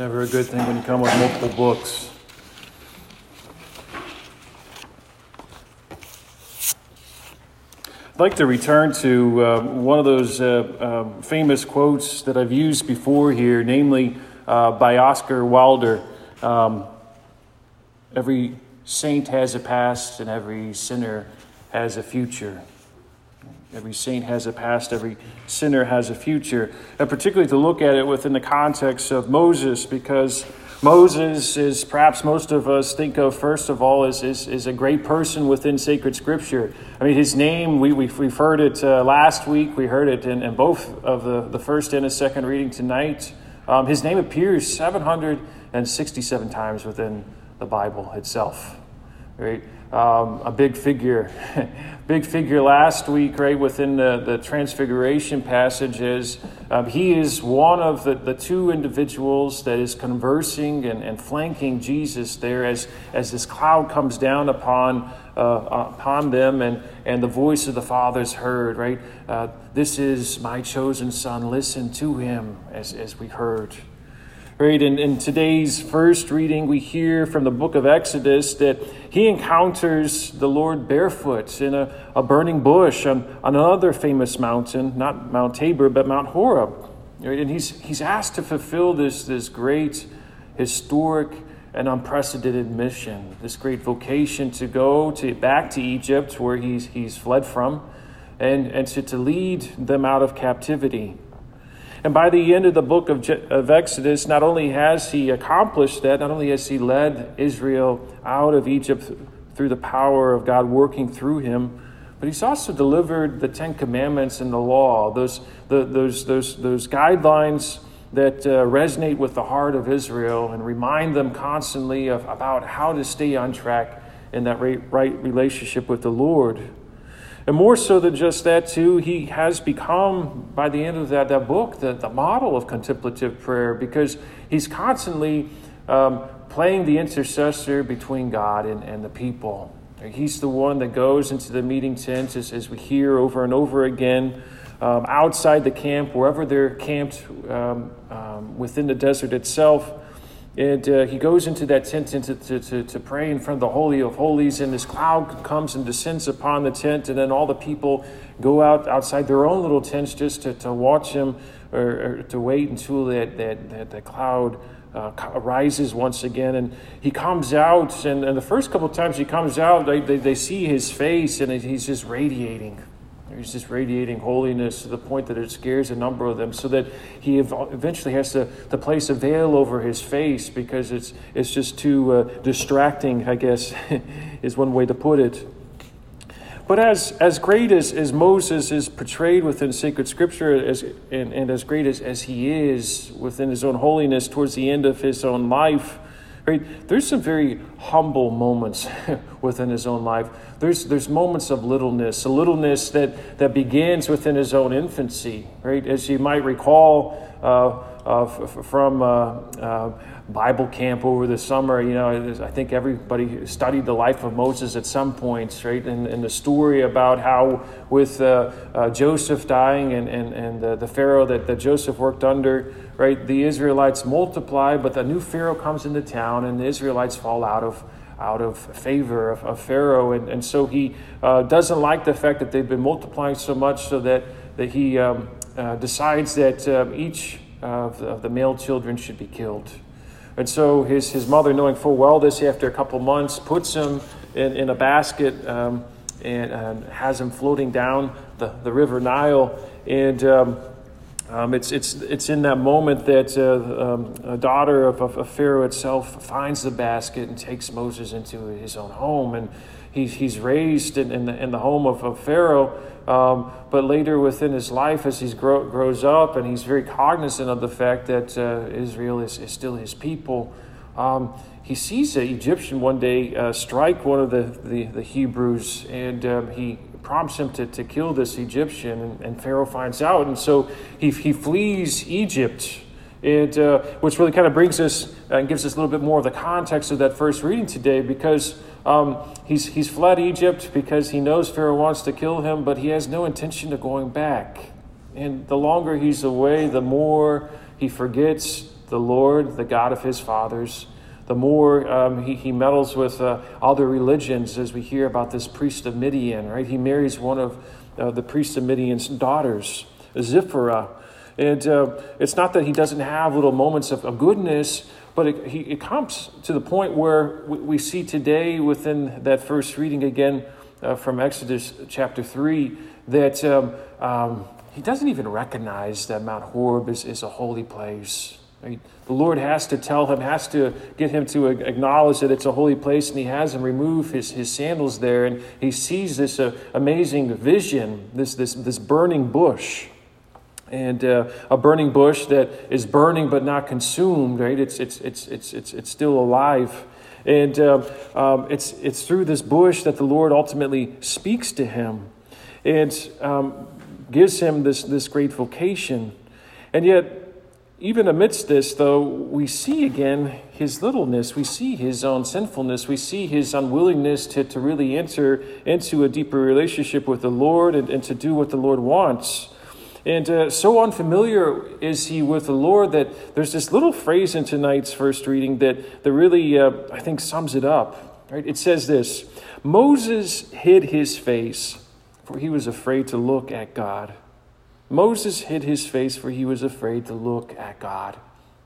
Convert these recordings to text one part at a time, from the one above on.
Never a good thing when you come with multiple books. I'd like to return to uh, one of those uh, um, famous quotes that I've used before here, namely uh, by Oscar Wilde. Um, every saint has a past, and every sinner has a future. Every saint has a past, every sinner has a future. And particularly to look at it within the context of Moses, because Moses is perhaps most of us think of first of all as, is is a great person within sacred scripture. I mean, his name, we, we've, we've heard it uh, last week, we heard it in, in both of the, the first and the second reading tonight. Um, his name appears 767 times within the Bible itself. Right? Um, a big figure big figure last week, right, within the, the Transfiguration passage is um, he is one of the, the two individuals that is conversing and, and flanking Jesus there as, as this cloud comes down upon, uh, upon them and, and the voice of the Father is heard, right? Uh, this is my chosen Son, listen to him, as, as we heard. Right, in, in today's first reading, we hear from the book of Exodus that he encounters the Lord barefoot in a, a burning bush on, on another famous mountain, not Mount Tabor, but Mount Horeb. Right, and he's, he's asked to fulfill this, this great, historic, and unprecedented mission, this great vocation to go to, back to Egypt, where he's, he's fled from, and, and to, to lead them out of captivity. And by the end of the book of, of Exodus, not only has he accomplished that, not only has he led Israel out of Egypt through the power of God working through him, but he's also delivered the Ten Commandments and the law, those, the, those, those, those guidelines that uh, resonate with the heart of Israel and remind them constantly of, about how to stay on track in that right, right relationship with the Lord. And more so than just that, too, he has become, by the end of that, that book, the, the model of contemplative prayer because he's constantly um, playing the intercessor between God and, and the people. He's the one that goes into the meeting tent, as, as we hear over and over again, um, outside the camp, wherever they're camped um, um within the desert itself. And uh, he goes into that tent to, to, to, to, pray in front of the Holy of Holies, and this cloud comes and descends upon the tent, and then all the people go out outside their own little tents just to, to watch him or, or to wait until that, that, that, that cloud uh, arises once again. And he comes out, and, and the first couple of times he comes out, they, they, they see his face, and he's just radiating He's just radiating holiness to the point that it scares a number of them, so that he eventually has to, to place a veil over his face because it's, it's just too uh, distracting, I guess, is one way to put it. But as, as great as, as Moses is portrayed within sacred scripture, as, and, and as great as, as he is within his own holiness towards the end of his own life, Right? There's some very humble moments within his own life. There's, there's moments of littleness, a littleness that, that begins within his own infancy, right? As you might recall uh, uh, f- from uh, uh, Bible camp over the summer, you know, I think everybody studied the life of Moses at some point, right? And, and the story about how with uh, uh, Joseph dying and, and, and the Pharaoh that, that Joseph worked under, right? The Israelites multiply, but the new Pharaoh comes into town and the Israelites fall out of out of favor of, of Pharaoh. And, and so he uh, doesn't like the fact that they've been multiplying so much so that, that he um, uh, decides that um, each of the, of the, male children should be killed. And so his, his mother, knowing full well this, after a couple months, puts him in, in a basket um, and, and, has him floating down the, the river Nile. And um, um, it's, it's, it's in that moment that uh, um, a daughter of, of, of, Pharaoh itself finds the basket and takes Moses into his own home. And he, he's raised in, in, the, in the home of, of Pharaoh, um, but later within his life, as he grow, grows up and he's very cognizant of the fact that uh, Israel is, is still his people, um, he sees an Egyptian one day uh, strike one of the, the, the Hebrews, and um, he prompts him to, to kill this Egyptian, and, and Pharaoh finds out, and so he, he flees Egypt. And uh, which really kind of brings us uh, and gives us a little bit more of the context of that first reading today, because um, he's he's fled Egypt because he knows Pharaoh wants to kill him, but he has no intention of going back. And the longer he's away, the more he forgets the Lord, the God of his fathers, the more um, he, he meddles with uh, other religions, as we hear about this priest of Midian, right? He marries one of uh, the priest of Midian's daughters, Zipporah. And uh, it's not that he doesn't have little moments of, of goodness, but it, he, it comes to the point where we, we, see today within that first reading again uh, from Exodus chapter 3 that um, um, he doesn't even recognize that Mount Horeb is, is a holy place. Right? The Lord has to tell him, has to get him to acknowledge that it's a holy place, and he has him remove his, his sandals there, and he sees this uh, amazing vision, this, this, this burning bush. And uh, a burning bush that is burning but not consumed, right? It's, it's, it's, it's, it's, it's still alive. And uh, um, it's, it's through this bush that the Lord ultimately speaks to him and um, gives him this, this great vocation. And yet, even amidst this, though, we see again his littleness. We see his own sinfulness. We see his unwillingness to, to really enter into a deeper relationship with the Lord and, and to do what the Lord wants. And uh, so unfamiliar is he with the Lord that there's this little phrase in tonight's first reading that, that really, uh, I think, sums it up. Right? It says this Moses hid his face, for he was afraid to look at God. Moses hid his face for he was afraid to look at God.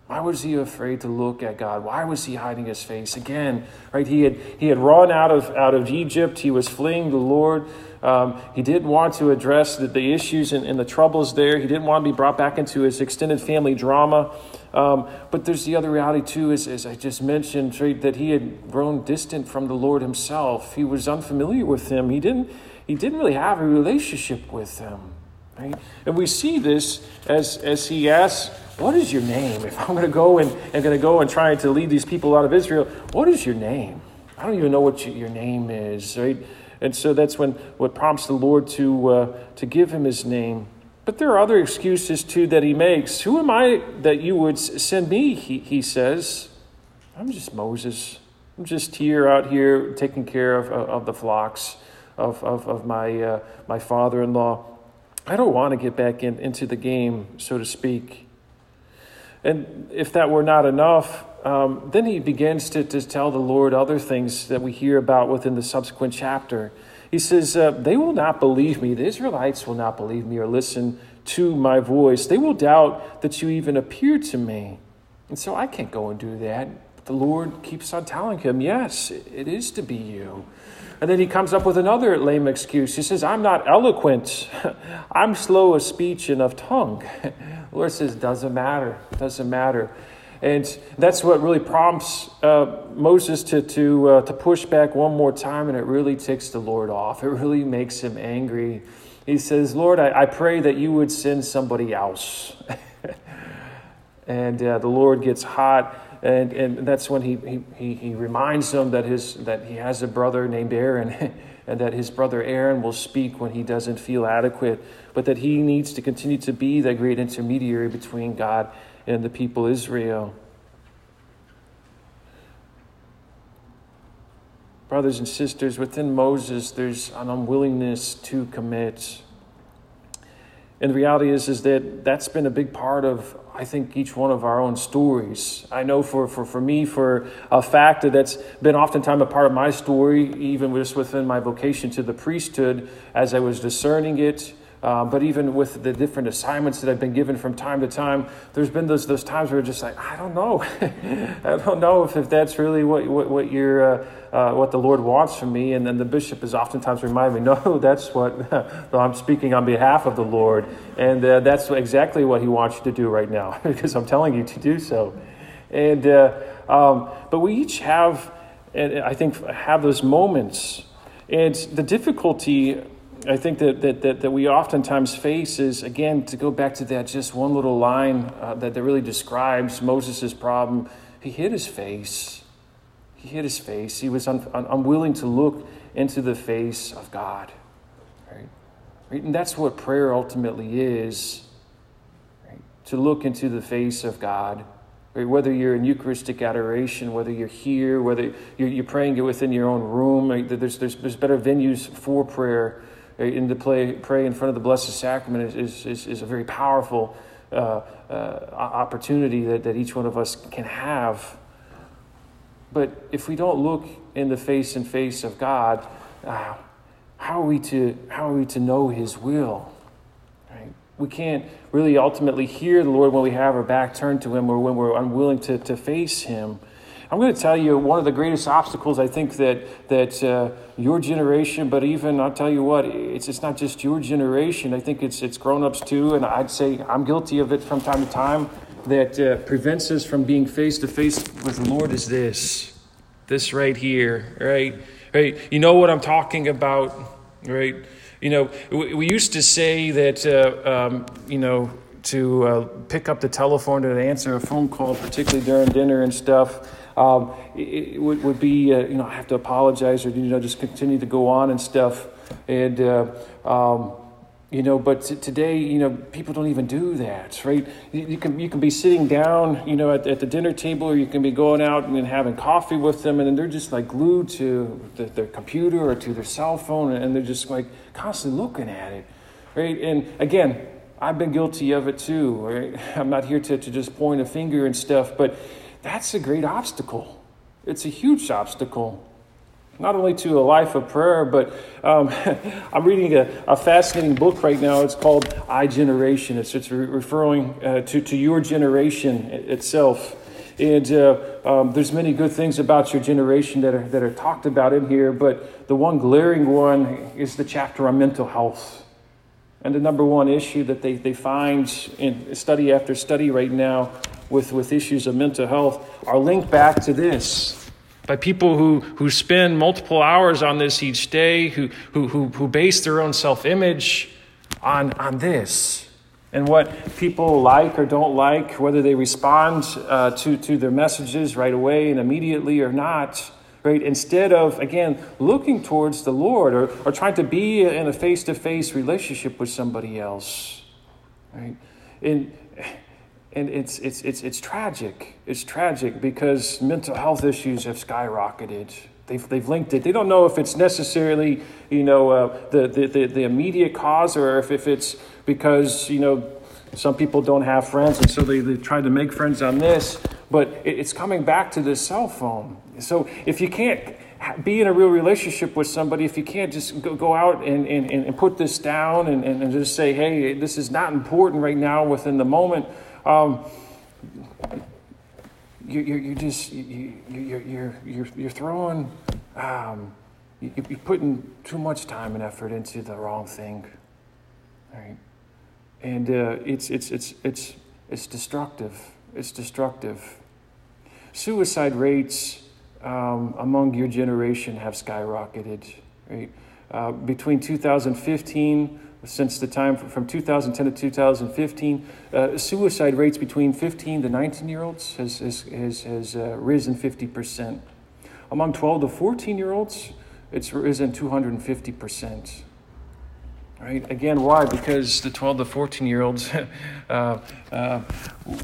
Why was he afraid to look at God? Why was he hiding his face? Again, right? He had he had run out of out of Egypt. He was fleeing the Lord. Um, he didn't want to address the, the issues and, and, the troubles there. He didn't want to be brought back into his extended family drama. Um, but there's the other reality too, as, as I just mentioned, right, that he had grown distant from the Lord himself. He was unfamiliar with him. He didn't he didn't really have a relationship with him. Right? And we see this as, as he asks, What is your name? If I'm going to go and, and going to go and try to lead these people out of Israel, what is your name? I don't even know what your name is, right? And so that's when what prompts the Lord to uh, to give him his name. But there are other excuses too that he makes. Who am I that you would send me? He, he says, I'm just Moses. I'm just here out here taking care of, of the flocks of, of, of my, uh, my father in law. I don't want to get back in, into the game, so to speak. And if that were not enough, um, then he begins to, to tell the Lord other things that we hear about within the subsequent chapter. He says, uh, They will not believe me. The Israelites will not believe me or listen to my voice. They will doubt that you even appeared to me. And so I can't go and do that. The Lord keeps on telling him, Yes, it is to be you. And then he comes up with another lame excuse. He says, I'm not eloquent. I'm slow of speech and of tongue. The Lord says, doesn't matter. Doesn't matter. And that's what really prompts uh, Moses to, to, uh, to push back one more time, and it really ticks the Lord off. It really makes him angry. He says, Lord, I, I pray that you would send somebody else. and uh, the Lord gets hot and, and that's when he, he, he reminds them that, his, that he has a brother named Aaron, and that his brother Aaron will speak when he doesn't feel adequate, but that he needs to continue to be that great intermediary between God and the people Israel. Brothers and sisters, within Moses, there's an unwillingness to commit. And the reality is, is that that's been a big part of I think each one of our own stories. I know for, for, for me, for a fact that that's been oftentimes a part of my story, even just within my vocation to the priesthood, as I was discerning it, uh, but even with the different assignments that I've been given from time to time, there's been those, those times where just like, I don't know. I don't know if, if that's really what, what, what, you're, uh, uh, what the Lord wants from me. And then the bishop is oftentimes reminding me, no, that's what I'm speaking on behalf of the Lord. And uh, that's exactly what he wants you to do right now because I'm telling you to do so. And, uh, um, but we each have, and I think, have those moments. And the difficulty I think that, that, that, that, we oftentimes face is, again, to go back to that just one little line uh, that, that really describes Moses' problem. He hid his face. He hid his face. He was un, un, unwilling to look into the face of God. Right? right? And that's what prayer ultimately is right? to look into the face of God. Right? Whether you're in Eucharistic adoration, whether you're here, whether you're, you're praying it within your own room, right? there's, there's, there's better venues for prayer and to play, pray in front of the Blessed Sacrament is, is, is a very powerful uh, uh, opportunity that, that each one of us can have. But if we don't look in the face and face of God, uh, how are we to how are we to know His will? We can't really ultimately hear the Lord when we have our back turned to Him or when we're unwilling to, to face Him. I'm going to tell you one of the greatest obstacles I think that that uh, your generation, but even I'll tell you what, it's it's not just your generation. I think it's it's grown-ups too, and I'd say I'm guilty of it from time to time. That uh, prevents us from being face to face with the Lord is this, this right here, right, right. You know what I'm talking about, right? You know, we, we used to say that, uh, um, you know, to uh, pick up the telephone and answer a phone call, particularly during dinner and stuff um, it, it would, would, be, uh, you know, I have to apologize or, you know, just continue to go on and stuff. And, uh, um, you know, but t- today, you know, people don't even do that, right? You, you, can, you can be sitting down, you know, at, at the dinner table, or you can be going out and having coffee with them, and they're just like glued to the, their computer or to their cell phone, and they're just like constantly looking at it, right? And again, I've been guilty of it too, right? I'm not here to, to just point a finger and stuff, but that's a great obstacle. It's a huge obstacle, not only to a life of prayer, but um, I'm reading a, a, fascinating book right now. It's called iGeneration. It's, it's referring uh, to, to your generation itself. And uh, um, there's many good things about your generation that are, that are talked about in here, but the one glaring one is the chapter on mental health. And the number one issue that they, they find in study after study right now with, with issues of mental health are linked back to this by people who, who spend multiple hours on this each day, who, who, who, who base their own self image on, on this. And what people like or don't like, whether they respond uh, to, to their messages right away and immediately or not, right? Instead of, again, looking towards the Lord or, or trying to be in a face to face relationship with somebody else, right? And and it's, it's, it's, it's tragic. It's tragic because mental health issues have skyrocketed. They've, they've linked it. They don't know if it's necessarily, you know, uh, the, the, the, the, immediate cause or if, if it's because, you know, some people don't have friends and so they, they try to make friends on this. But it, it's coming back to this cell phone. So if you can't be in a real relationship with somebody, if you can't just go, go out and, and, and put this down and, and, and just say, hey, this is not important right now within the moment, um, you, you're, you're just you, you're, you're, you're, you're throwing um, you're putting too much time and effort into the wrong thing right? And uh, it's it's it's it's it's destructive. It's destructive. Suicide rates um, among your generation have skyrocketed right uh, between 2015 since the time from 2010 to 2015. Uh, suicide rates between 15 to 19 year olds has, has, has, uh, risen 50%. Among 12 to 14 year olds, it's risen 250%. Right? Again, why? Because the 12 to 14 year olds uh, uh,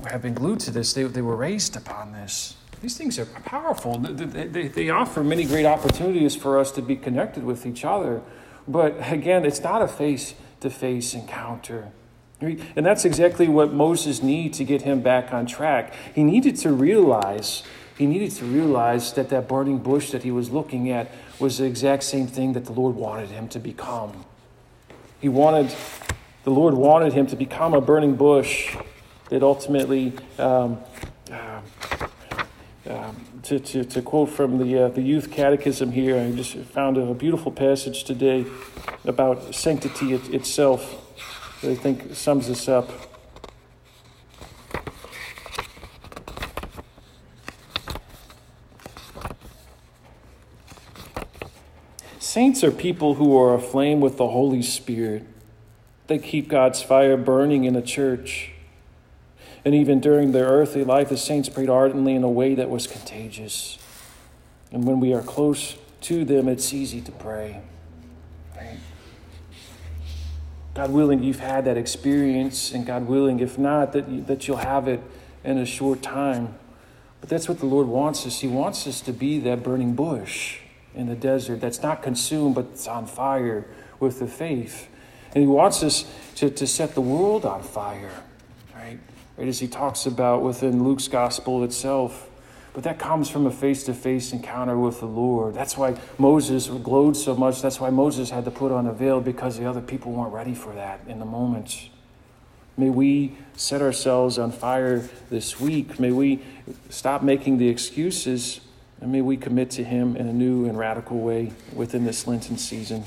have been glued to this. They, they were raised upon this. These things are powerful. They, they, they offer many great opportunities for us to be connected with each other. But again, it's not a face to face encounter. And that's exactly what Moses needed to get him back on track. He needed to realize, he needed to realize that that burning bush that he was looking at was the exact same thing that the Lord wanted him to become. He wanted, the Lord wanted him to become a burning bush that ultimately, um, uh, um, to, to, to quote from the, uh, the youth catechism here, I just found a beautiful passage today about sanctity it, itself that I think sums this up. Saints are people who are aflame with the Holy Spirit. They keep God's fire burning in the church. And even during their earthly life, the saints prayed ardently in a way that was contagious. And when we are close to them, it's easy to pray. God willing, you've had that experience, and God willing, if not, that, you, that you'll have it in a short time. But that's what the Lord wants us. He wants us to be that burning bush in the desert that's not consumed, but it's on fire with the faith. And He wants us to, to set the world on fire. Right? As he talks about within Luke's gospel itself. But that comes from a face to face encounter with the Lord. That's why Moses glowed so much. That's why Moses had to put on a veil because the other people weren't ready for that in the moment. May we set ourselves on fire this week. May we stop making the excuses and may we commit to Him in a new and radical way within this Lenten season.